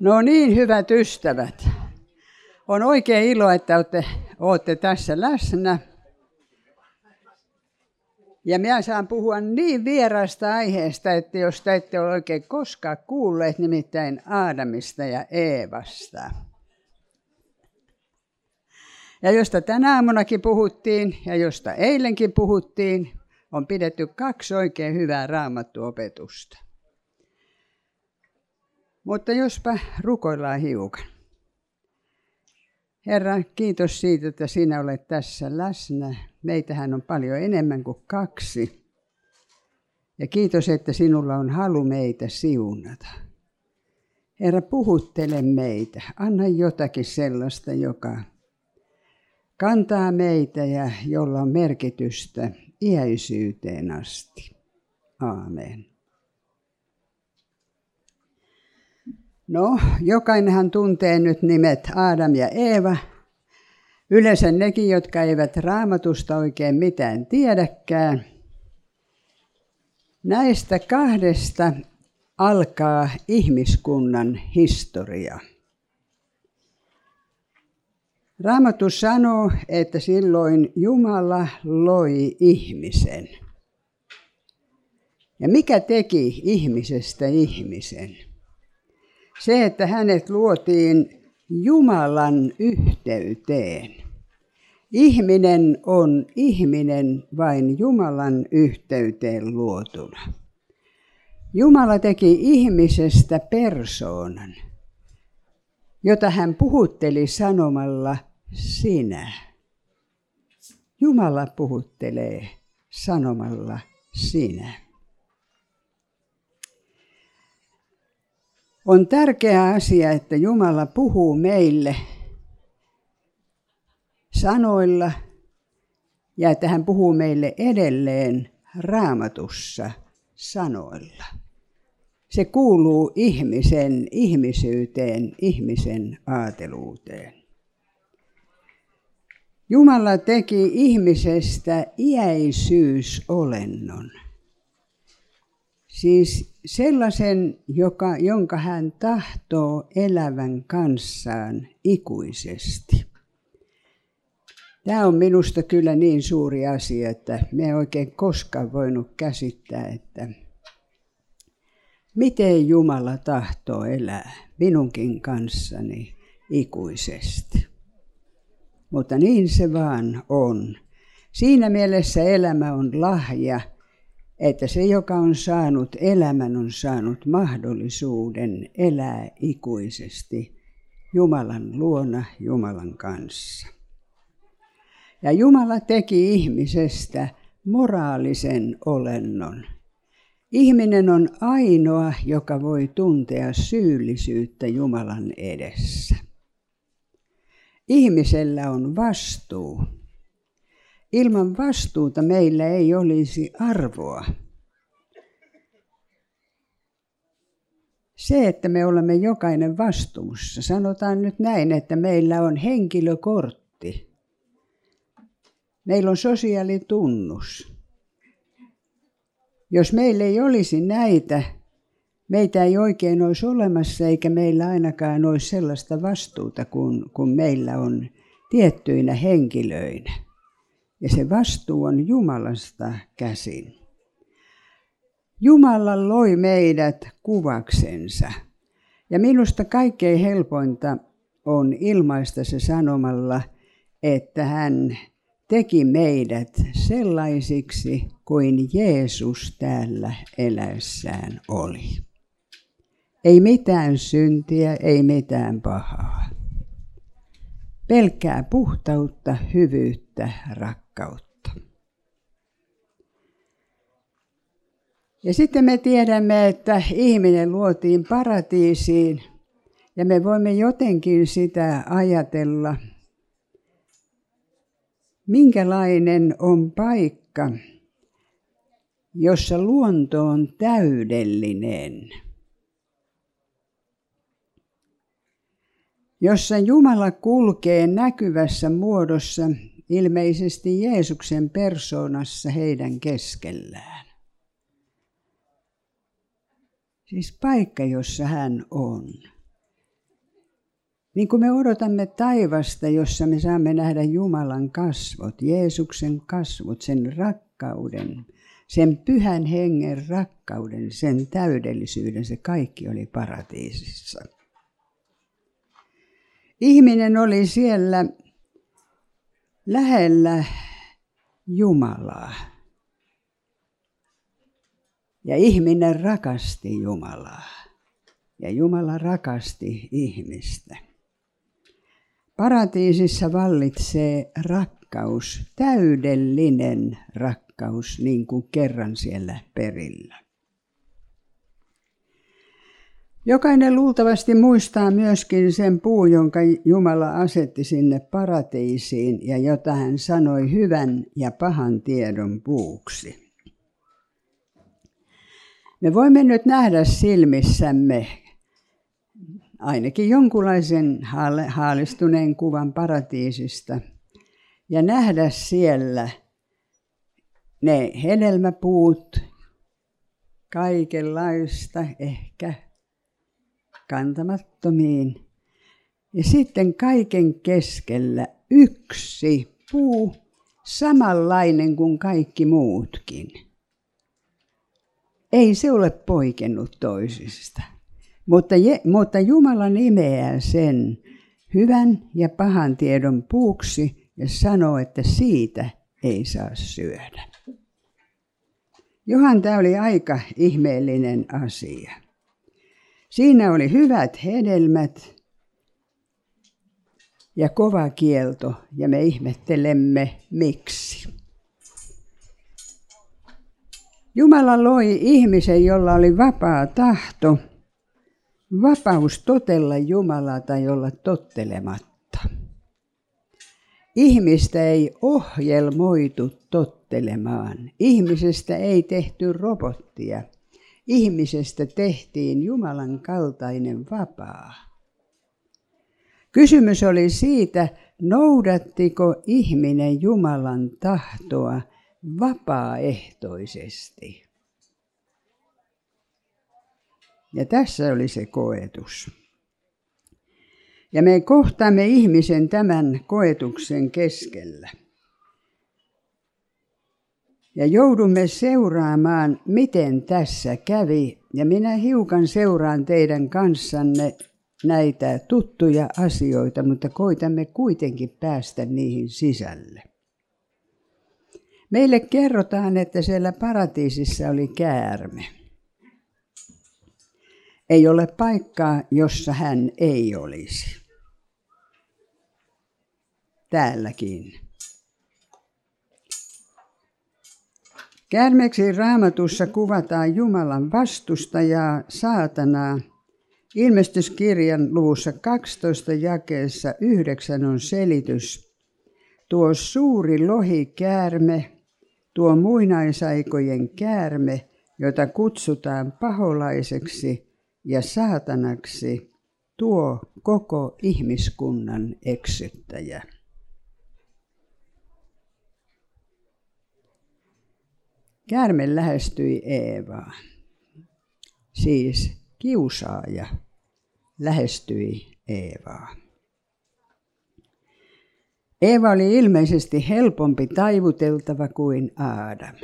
No niin, hyvät ystävät. On oikein ilo, että olette, olette tässä läsnä. Ja minä saan puhua niin vierasta aiheesta, että jos te ette ole oikein koskaan kuulleet, nimittäin Aadamista ja Eevasta. Ja josta tänä aamunakin puhuttiin ja josta eilenkin puhuttiin, on pidetty kaksi oikein hyvää raamattuopetusta. Mutta jospa rukoillaan hiukan. Herra, kiitos siitä, että sinä olet tässä läsnä. Meitähän on paljon enemmän kuin kaksi. Ja kiitos, että sinulla on halu meitä siunata. Herra, puhuttele meitä. Anna jotakin sellaista, joka kantaa meitä ja jolla on merkitystä iäisyyteen asti. Aamen. No, jokainenhan tuntee nyt nimet Adam ja Eeva. Yleensä nekin, jotka eivät raamatusta oikein mitään tiedäkään. Näistä kahdesta alkaa ihmiskunnan historia. Raamattu sanoo, että silloin Jumala loi ihmisen. Ja mikä teki ihmisestä ihmisen? Se, että hänet luotiin Jumalan yhteyteen. Ihminen on ihminen vain Jumalan yhteyteen luotuna. Jumala teki ihmisestä persoonan, jota hän puhutteli sanomalla sinä. Jumala puhuttelee sanomalla sinä. On tärkeä asia, että Jumala puhuu meille sanoilla ja että hän puhuu meille edelleen raamatussa sanoilla. Se kuuluu ihmisen ihmisyyteen, ihmisen aateluuteen. Jumala teki ihmisestä iäisyysolennon. Siis sellaisen, joka, jonka hän tahtoo elävän kanssaan ikuisesti. Tämä on minusta kyllä niin suuri asia, että me ei oikein koskaan voinut käsittää, että miten Jumala tahtoo elää minunkin kanssani ikuisesti. Mutta niin se vaan on. Siinä mielessä elämä on lahja, että se, joka on saanut elämän, on saanut mahdollisuuden elää ikuisesti Jumalan luona, Jumalan kanssa. Ja Jumala teki ihmisestä moraalisen olennon. Ihminen on ainoa, joka voi tuntea syyllisyyttä Jumalan edessä. Ihmisellä on vastuu. Ilman vastuuta meillä ei olisi arvoa. Se, että me olemme jokainen vastuussa, sanotaan nyt näin, että meillä on henkilökortti. Meillä on sosiaalitunnus. Jos meillä ei olisi näitä, meitä ei oikein olisi olemassa eikä meillä ainakaan olisi sellaista vastuuta kuin, kuin meillä on tiettyinä henkilöinä. Ja se vastuu on Jumalasta käsin. Jumala loi meidät kuvaksensa. Ja minusta kaikkein helpointa on ilmaista se sanomalla, että hän teki meidät sellaisiksi kuin Jeesus täällä eläessään oli. Ei mitään syntiä, ei mitään pahaa. Pelkkää puhtautta, hyvyyttä, rakkautta. Ja sitten me tiedämme, että ihminen luotiin paratiisiin ja me voimme jotenkin sitä ajatella, minkälainen on paikka, jossa luonto on täydellinen. jossa Jumala kulkee näkyvässä muodossa, ilmeisesti Jeesuksen persoonassa heidän keskellään. Siis paikka, jossa hän on. Niin kuin me odotamme taivasta, jossa me saamme nähdä Jumalan kasvot, Jeesuksen kasvot, sen rakkauden, sen pyhän hengen rakkauden, sen täydellisyyden, se kaikki oli paratiisissa. Ihminen oli siellä lähellä Jumalaa. Ja ihminen rakasti Jumalaa. Ja Jumala rakasti ihmistä. Paratiisissa vallitsee rakkaus, täydellinen rakkaus, niin kuin kerran siellä perillä. Jokainen luultavasti muistaa myöskin sen puu, jonka Jumala asetti sinne paratiisiin ja jota hän sanoi hyvän ja pahan tiedon puuksi. Me voimme nyt nähdä silmissämme ainakin jonkunlaisen haalistuneen kuvan paratiisista ja nähdä siellä ne hedelmäpuut, kaikenlaista, ehkä kantamattomiin. Ja sitten kaiken keskellä yksi puu, samanlainen kuin kaikki muutkin. Ei se ole poikennut toisista. Mutta, je, mutta Jumala nimeää sen hyvän ja pahan tiedon puuksi ja sanoo, että siitä ei saa syödä. Johan tämä oli aika ihmeellinen asia. Siinä oli hyvät hedelmät ja kova kielto, ja me ihmettelemme miksi. Jumala loi ihmisen, jolla oli vapaa tahto, vapaus totella Jumalaa tai olla tottelematta. Ihmistä ei ohjelmoitu tottelemaan. Ihmisestä ei tehty robottia – ihmisestä tehtiin Jumalan kaltainen vapaa. Kysymys oli siitä, noudattiko ihminen Jumalan tahtoa vapaaehtoisesti. Ja tässä oli se koetus. Ja me kohtaamme ihmisen tämän koetuksen keskellä ja joudumme seuraamaan, miten tässä kävi. Ja minä hiukan seuraan teidän kanssanne näitä tuttuja asioita, mutta koitamme kuitenkin päästä niihin sisälle. Meille kerrotaan, että siellä paratiisissa oli käärme. Ei ole paikkaa, jossa hän ei olisi. Täälläkin. Käärmeeksi raamatussa kuvataan Jumalan vastustajaa, saatanaa. Ilmestyskirjan luvussa 12 jakeessa 9 on selitys. Tuo suuri lohikäärme, tuo muinaisaikojen käärme, jota kutsutaan paholaiseksi ja saatanaksi, tuo koko ihmiskunnan eksyttäjä. Käärme lähestyi Eevaa. Siis kiusaaja lähestyi Eevaa. Eeva oli ilmeisesti helpompi taivuteltava kuin Aadam.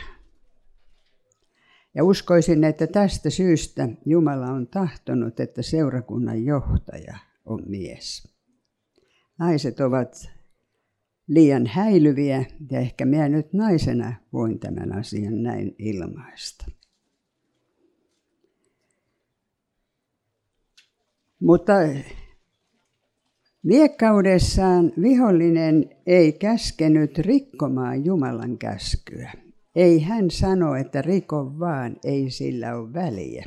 Ja uskoisin, että tästä syystä Jumala on tahtonut, että seurakunnan johtaja on mies. Naiset ovat liian häilyviä ja ehkä minä nyt naisena voin tämän asian näin ilmaista. Mutta viekkaudessaan vihollinen ei käskenyt rikkomaan Jumalan käskyä. Ei hän sano, että riko vaan, ei sillä ole väliä,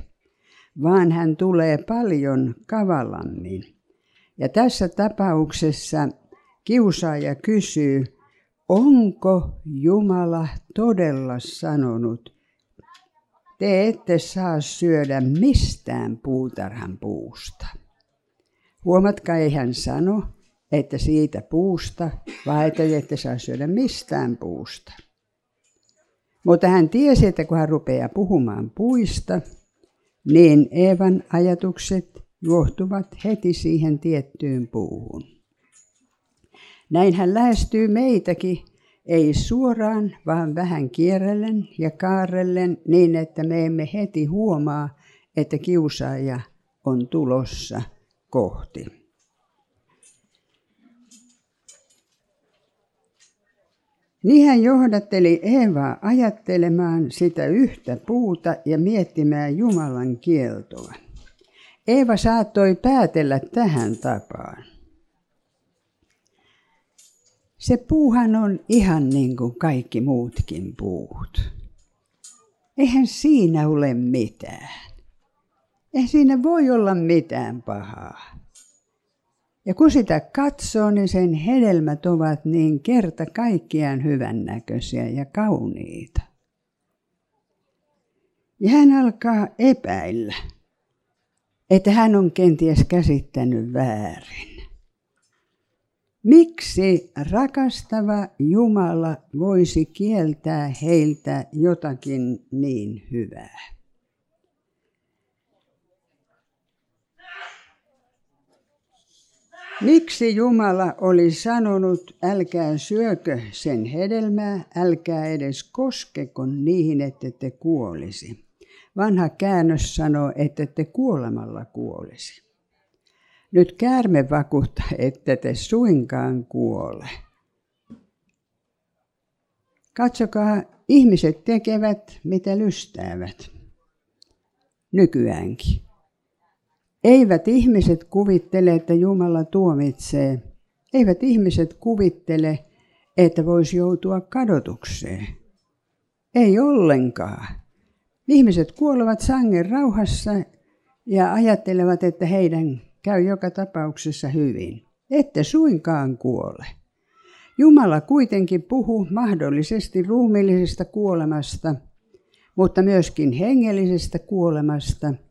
vaan hän tulee paljon kavalammin. Ja tässä tapauksessa Kiusaaja kysyy, onko Jumala todella sanonut, te ette saa syödä mistään puutarhan puusta. Huomatkaa, ei hän sano, että siitä puusta, vaan että ette saa syödä mistään puusta. Mutta hän tiesi, että kun hän rupeaa puhumaan puista, niin Eevan ajatukset juohtuvat heti siihen tiettyyn puuhun. Näin hän lähestyy meitäkin, ei suoraan, vaan vähän kierrellen ja kaarellen niin, että me emme heti huomaa, että kiusaaja on tulossa kohti. Niin hän johdatteli Eevaa ajattelemaan sitä yhtä puuta ja miettimään Jumalan kieltoa. Eeva saattoi päätellä tähän tapaan. Se puuhan on ihan niin kuin kaikki muutkin puut. Eihän siinä ole mitään. Eihän siinä voi olla mitään pahaa. Ja kun sitä katsoo, niin sen hedelmät ovat niin kerta kaikkiaan hyvännäköisiä ja kauniita. Ja hän alkaa epäillä, että hän on kenties käsittänyt väärin. Miksi rakastava Jumala voisi kieltää heiltä jotakin niin hyvää? Miksi Jumala oli sanonut, älkää syökö sen hedelmää, älkää edes koskeko niihin, että te kuolisi. Vanha käännös sanoo, että te kuolemalla kuolisi. Nyt käärme vakuuttaa, että te suinkaan kuole. Katsokaa, ihmiset tekevät mitä lystäävät. Nykyäänkin. Eivät ihmiset kuvittele, että Jumala tuomitsee. Eivät ihmiset kuvittele, että voisi joutua kadotukseen. Ei ollenkaan. Ihmiset kuolevat sangen rauhassa ja ajattelevat, että heidän käy joka tapauksessa hyvin. Ette suinkaan kuole. Jumala kuitenkin puhuu mahdollisesti ruumillisesta kuolemasta, mutta myöskin hengellisestä kuolemasta –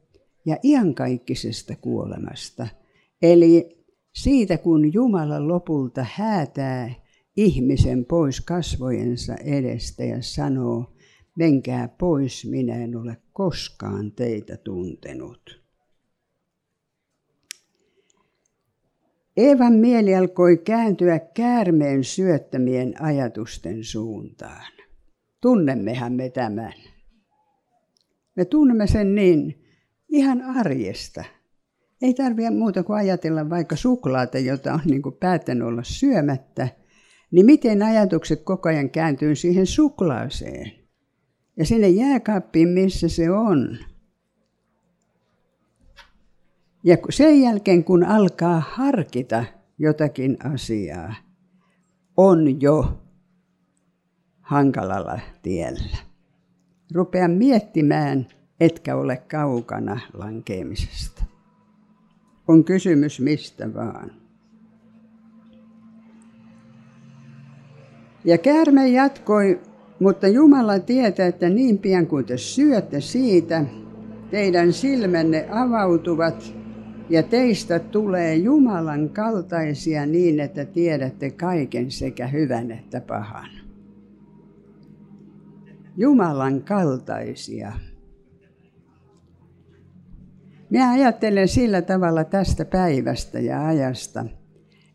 ja iankaikkisesta kuolemasta. Eli siitä, kun Jumala lopulta häätää ihmisen pois kasvojensa edestä ja sanoo, menkää pois, minä en ole koskaan teitä tuntenut. Eevan mieli alkoi kääntyä käärmeen syöttämien ajatusten suuntaan. Tunnemmehan me tämän. Me tunnemme sen niin, ihan arjesta. Ei tarvitse muuta kuin ajatella vaikka suklaata, jota on niin päättänyt olla syömättä, niin miten ajatukset koko ajan kääntyy siihen suklaaseen ja sinne jääkaappiin, missä se on. Ja sen jälkeen, kun alkaa harkita jotakin asiaa, on jo hankalalla tiellä. Rupea miettimään, etkä ole kaukana lankeamisesta. On kysymys mistä vaan. Ja käärme jatkoi, mutta Jumala tietää, että niin pian kuin te syötte siitä, teidän silmänne avautuvat ja teistä tulee Jumalan kaltaisia niin, että tiedätte kaiken sekä hyvän että pahan. Jumalan kaltaisia. Minä ajattelen sillä tavalla tästä päivästä ja ajasta,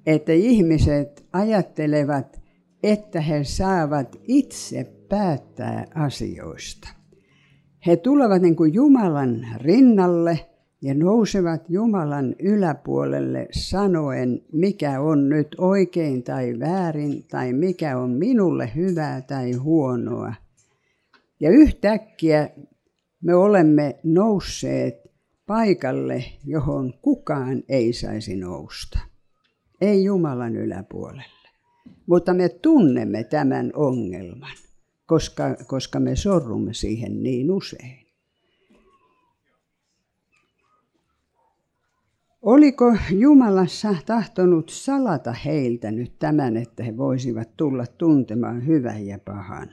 että ihmiset ajattelevat, että he saavat itse päättää asioista. He tulevat niin kuin Jumalan rinnalle ja nousevat Jumalan yläpuolelle sanoen, mikä on nyt oikein tai väärin, tai mikä on minulle hyvää tai huonoa. Ja yhtäkkiä me olemme nousseet paikalle, johon kukaan ei saisi nousta. Ei Jumalan yläpuolelle. Mutta me tunnemme tämän ongelman, koska, koska me sorrumme siihen niin usein. Oliko Jumalassa tahtonut salata heiltä nyt tämän, että he voisivat tulla tuntemaan hyvän ja pahan?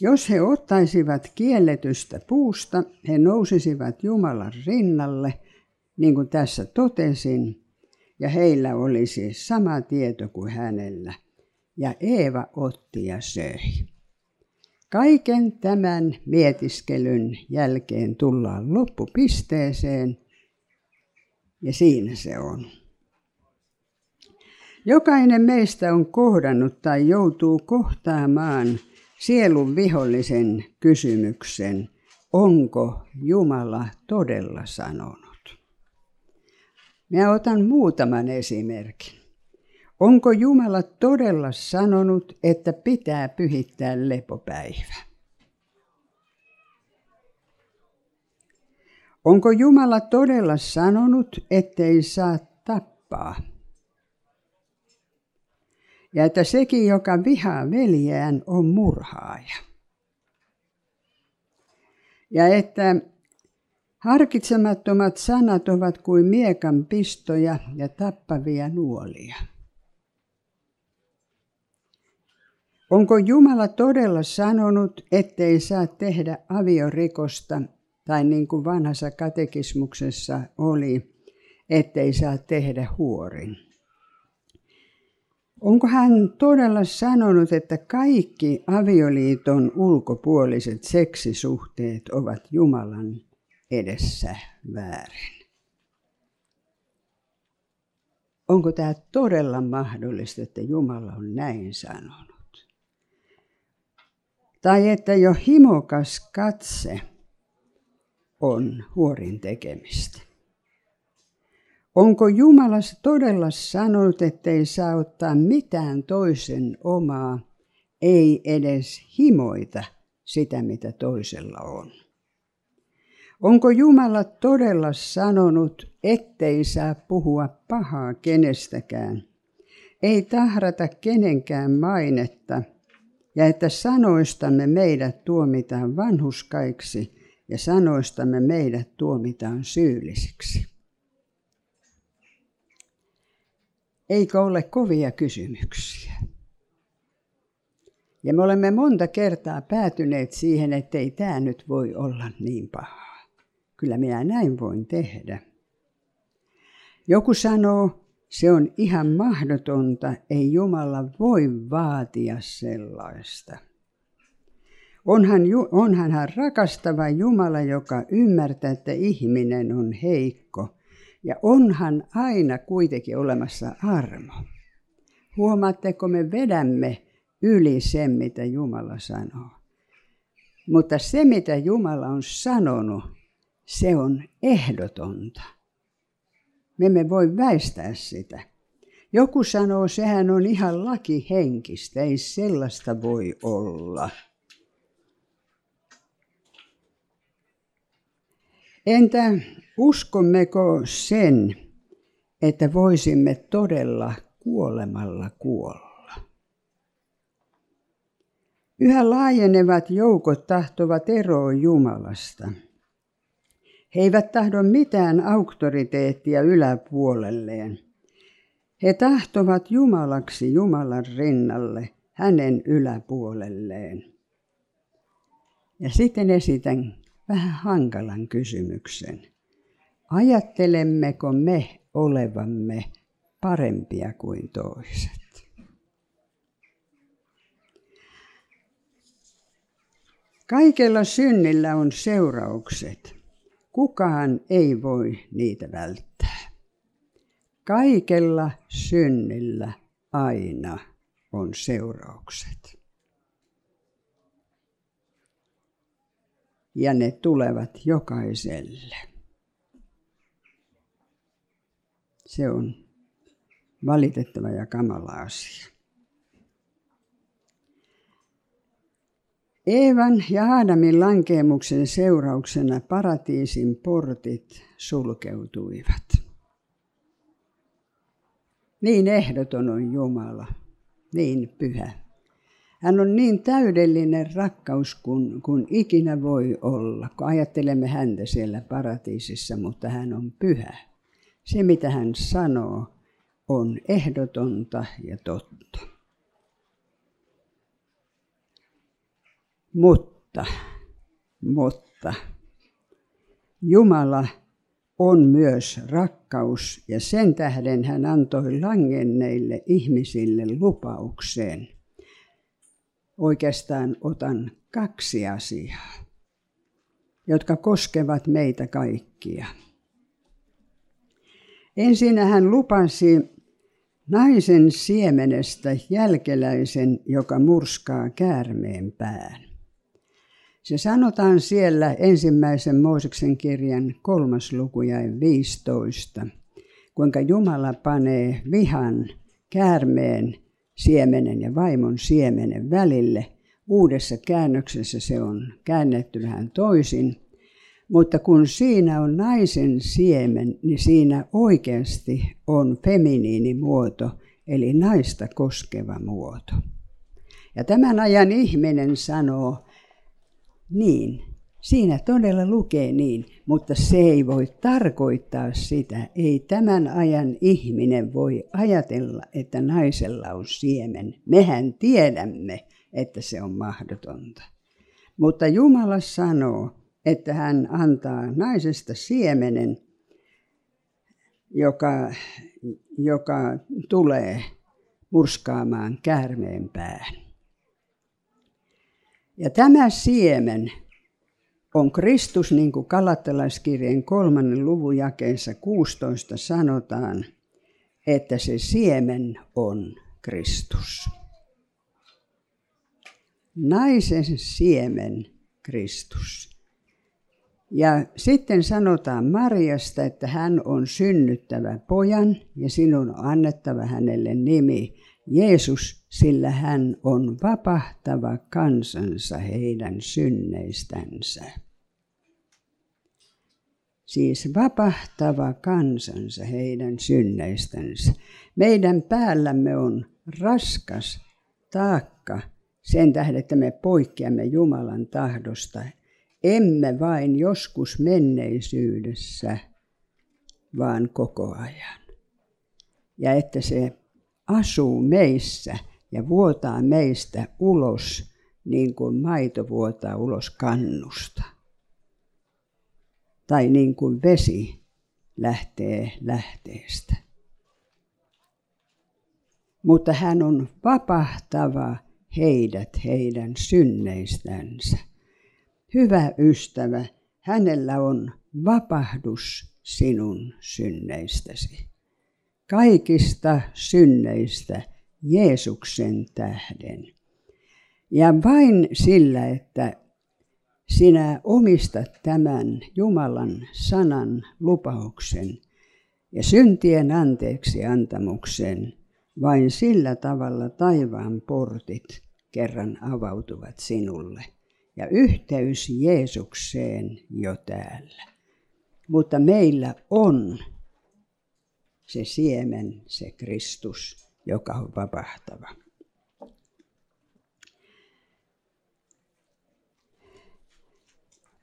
Jos he ottaisivat kielletystä puusta, he nousisivat Jumalan rinnalle, niin kuin tässä totesin, ja heillä olisi sama tieto kuin hänellä. Ja Eeva otti ja söi. Kaiken tämän mietiskelyn jälkeen tullaan loppupisteeseen, Ja siinä se on. Jokainen meistä on kohdannut tai joutuu kohtaamaan sielun vihollisen kysymyksen, onko Jumala todella sanonut. Minä otan muutaman esimerkin. Onko Jumala todella sanonut, että pitää pyhittää lepopäivä? Onko Jumala todella sanonut, ettei saa tappaa? Ja että sekin, joka vihaa veljään, on murhaaja. Ja että harkitsemattomat sanat ovat kuin miekan pistoja ja tappavia nuolia. Onko Jumala todella sanonut, ettei saa tehdä aviorikosta, tai niin kuin vanhassa katekismuksessa oli, ettei saa tehdä huorin? Onko hän todella sanonut, että kaikki avioliiton ulkopuoliset seksisuhteet ovat Jumalan edessä väärin? Onko tämä todella mahdollista, että Jumala on näin sanonut? Tai että jo himokas katse on huorin tekemistä. Onko Jumala todella sanonut, ettei saa ottaa mitään toisen omaa, ei edes himoita sitä, mitä toisella on? Onko Jumala todella sanonut, ettei saa puhua pahaa kenestäkään, ei tahrata kenenkään mainetta, ja että sanoistamme meidät tuomitaan vanhuskaiksi ja sanoistamme meidät tuomitaan syyllisiksi. Eikö ole kovia kysymyksiä? Ja me olemme monta kertaa päätyneet siihen, että ei tämä nyt voi olla niin pahaa. Kyllä minä näin voin tehdä. Joku sanoo, se on ihan mahdotonta, ei Jumala voi vaatia sellaista. Onhan, onhan hän rakastava Jumala, joka ymmärtää, että ihminen on heikko. Ja onhan aina kuitenkin olemassa armo. Huomaatteko, me vedämme yli sen, mitä Jumala sanoo. Mutta se, mitä Jumala on sanonut, se on ehdotonta. Me emme voi väistää sitä. Joku sanoo, sehän on ihan lakihenkistä, ei sellaista voi olla. Entä uskommeko sen, että voisimme todella kuolemalla kuolla? Yhä laajenevat joukot tahtovat eroa Jumalasta. He eivät tahdo mitään auktoriteettia yläpuolelleen. He tahtovat Jumalaksi Jumalan rinnalle, hänen yläpuolelleen. Ja sitten esitän vähän hankalan kysymyksen. Ajattelemmeko me olevamme parempia kuin toiset? Kaikella synnillä on seuraukset. Kukaan ei voi niitä välttää. Kaikella synnillä aina on seuraukset. Ja ne tulevat jokaiselle. Se on valitettava ja kamala asia. Eevan ja Aadamin lankeemuksen seurauksena paratiisin portit sulkeutuivat. Niin ehdoton on Jumala, niin pyhä. Hän on niin täydellinen rakkaus kuin, kuin ikinä voi olla, kun ajattelemme häntä siellä paratiisissa, mutta hän on pyhä. Se, mitä hän sanoo, on ehdotonta ja totta. Mutta, mutta Jumala on myös rakkaus ja sen tähden hän antoi langenneille ihmisille lupaukseen. Oikeastaan otan kaksi asiaa, jotka koskevat meitä kaikkia. Ensin hän lupasi naisen siemenestä jälkeläisen, joka murskaa käärmeen pään. Se sanotaan siellä ensimmäisen Mooseksen kirjan kolmas luku ja 15, kuinka Jumala panee vihan käärmeen siemenen ja vaimon siemenen välille. Uudessa käännöksessä se on käännetty vähän toisin. Mutta kun siinä on naisen siemen, niin siinä oikeasti on feminiinimuoto, eli naista koskeva muoto. Ja tämän ajan ihminen sanoo, niin, siinä todella lukee niin, mutta se ei voi tarkoittaa sitä. Ei tämän ajan ihminen voi ajatella, että naisella on siemen. Mehän tiedämme, että se on mahdotonta. Mutta Jumala sanoo, että hän antaa naisesta siemenen, joka, joka tulee murskaamaan käärmeen pään. Ja tämä siemen on Kristus, niin kuin Kalattalaiskirjeen kolmannen luvun jakeessa 16 sanotaan, että se siemen on Kristus. Naisen siemen Kristus. Ja sitten sanotaan Mariasta, että hän on synnyttävä pojan ja sinun on annettava hänelle nimi Jeesus, sillä hän on vapahtava kansansa heidän synneistänsä. Siis vapahtava kansansa heidän synneistänsä. Meidän päällämme on raskas taakka sen tähden, että me poikkeamme Jumalan tahdosta. Emme vain joskus menneisyydessä, vaan koko ajan. Ja että se asuu meissä ja vuotaa meistä ulos, niin kuin maito vuotaa ulos kannusta. Tai niin kuin vesi lähtee lähteestä. Mutta hän on vapahtava heidät heidän synneistänsä. Hyvä ystävä, hänellä on vapahdus sinun synneistäsi kaikista synneistä Jeesuksen tähden. Ja vain sillä, että sinä omistat tämän Jumalan sanan lupauksen ja syntien anteeksi antamuksen, vain sillä tavalla taivaan portit kerran avautuvat sinulle ja yhteys Jeesukseen jo täällä. Mutta meillä on se siemen, se Kristus, joka on vapahtava.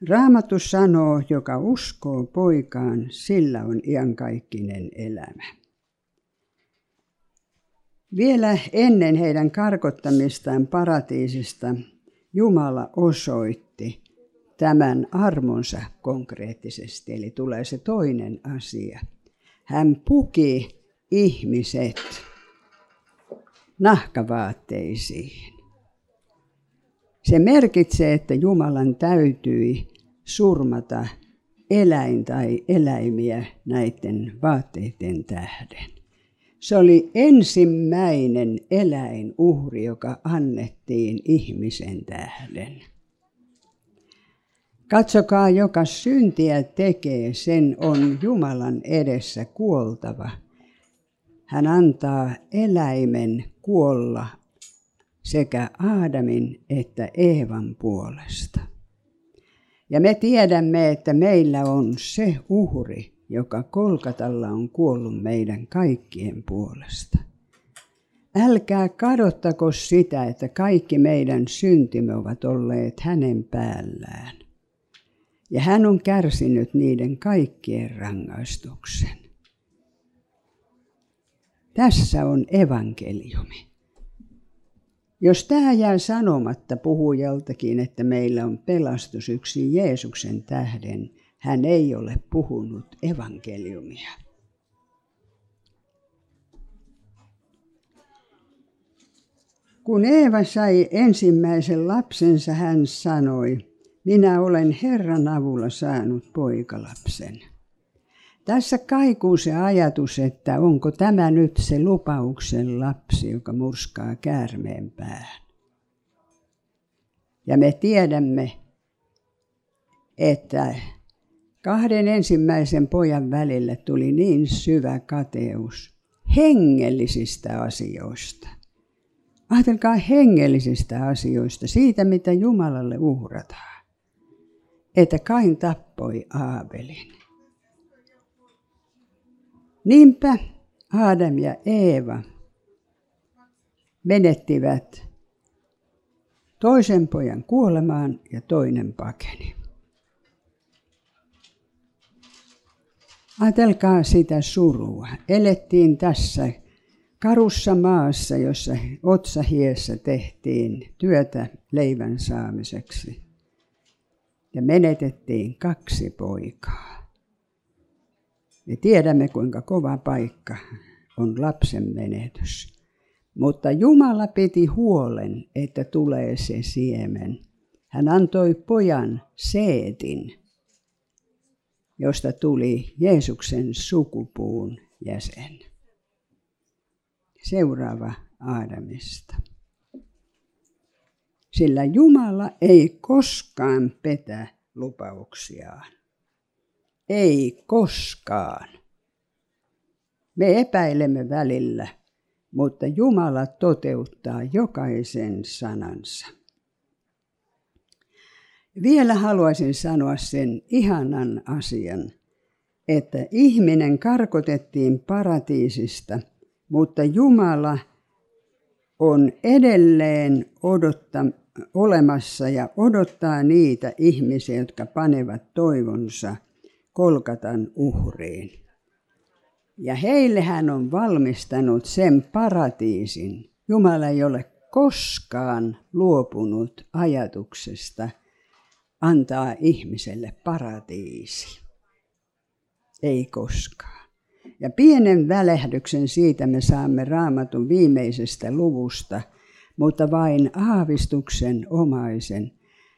Raamattu sanoo, joka uskoo poikaan, sillä on iankaikkinen elämä. Vielä ennen heidän karkottamistaan paratiisista Jumala osoitti tämän armonsa konkreettisesti, eli tulee se toinen asia – hän puki ihmiset nahkavaatteisiin. Se merkitsee, että Jumalan täytyi surmata eläin tai eläimiä näiden vaatteiden tähden. Se oli ensimmäinen eläinuhri, joka annettiin ihmisen tähden. Katsokaa, joka syntiä tekee, sen on Jumalan edessä kuoltava. Hän antaa eläimen kuolla sekä Aadamin että Eevan puolesta. Ja me tiedämme, että meillä on se uhri, joka Kolkatalla on kuollut meidän kaikkien puolesta. Älkää kadottako sitä, että kaikki meidän syntimme ovat olleet hänen päällään ja hän on kärsinyt niiden kaikkien rangaistuksen. Tässä on evankeliumi. Jos tämä jää sanomatta puhujaltakin, että meillä on pelastus yksin Jeesuksen tähden, hän ei ole puhunut evankeliumia. Kun Eeva sai ensimmäisen lapsensa, hän sanoi, minä olen Herran avulla saanut poikalapsen. Tässä kaikuu se ajatus, että onko tämä nyt se lupauksen lapsi, joka murskaa käärmeen päähän. Ja me tiedämme, että kahden ensimmäisen pojan välille tuli niin syvä kateus hengellisistä asioista. Ajatelkaa hengellisistä asioista, siitä mitä Jumalalle uhrataan. Että Kain tappoi Aabelin. Niinpä Adam ja Eeva menettivät toisen pojan kuolemaan ja toinen pakeni. Ajatelkaa sitä surua. Elettiin tässä karussa maassa, jossa otsahiessä tehtiin työtä leivän saamiseksi. Ja menetettiin kaksi poikaa. Me tiedämme, kuinka kova paikka on lapsen menetys. Mutta Jumala piti huolen, että tulee se siemen. Hän antoi pojan Seetin, josta tuli Jeesuksen sukupuun jäsen. Seuraava Aadamista. Sillä Jumala ei koskaan petä lupauksiaan. Ei koskaan. Me epäilemme välillä, mutta Jumala toteuttaa jokaisen sanansa. Vielä haluaisin sanoa sen ihanan asian, että ihminen karkotettiin paratiisista, mutta Jumala on edelleen odotta, olemassa ja odottaa niitä ihmisiä, jotka panevat toivonsa Kolkatan uhriin. Ja heille hän on valmistanut sen paratiisin. Jumala ei ole koskaan luopunut ajatuksesta antaa ihmiselle paratiisi. Ei koskaan. Ja pienen välehdyksen siitä me saamme raamatun viimeisestä luvusta, mutta vain aavistuksen omaisen.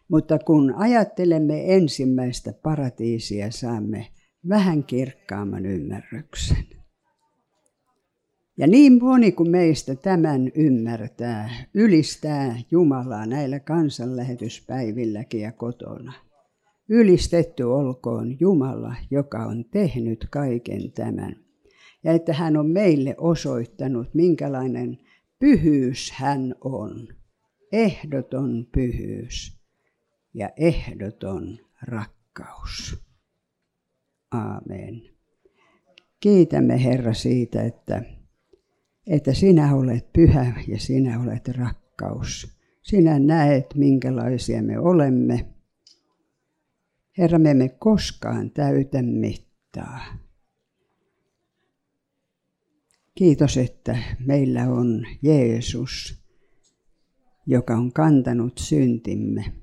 Mutta kun ajattelemme ensimmäistä paratiisia, saamme vähän kirkkaamman ymmärryksen. Ja niin moni kuin meistä tämän ymmärtää, ylistää Jumalaa näillä kansanlähetyspäivilläkin ja kotona. Ylistetty olkoon Jumala, joka on tehnyt kaiken tämän. Ja että hän on meille osoittanut, minkälainen pyhyys hän on. Ehdoton pyhyys ja ehdoton rakkaus. Aamen. Kiitämme Herra siitä, että, että sinä olet pyhä ja sinä olet rakkaus. Sinä näet, minkälaisia me olemme. Herra, me emme koskaan täytä mittaa. Kiitos, että meillä on Jeesus, joka on kantanut syntimme.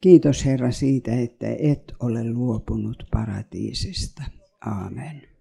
Kiitos Herra siitä, että et ole luopunut paratiisista. Aamen.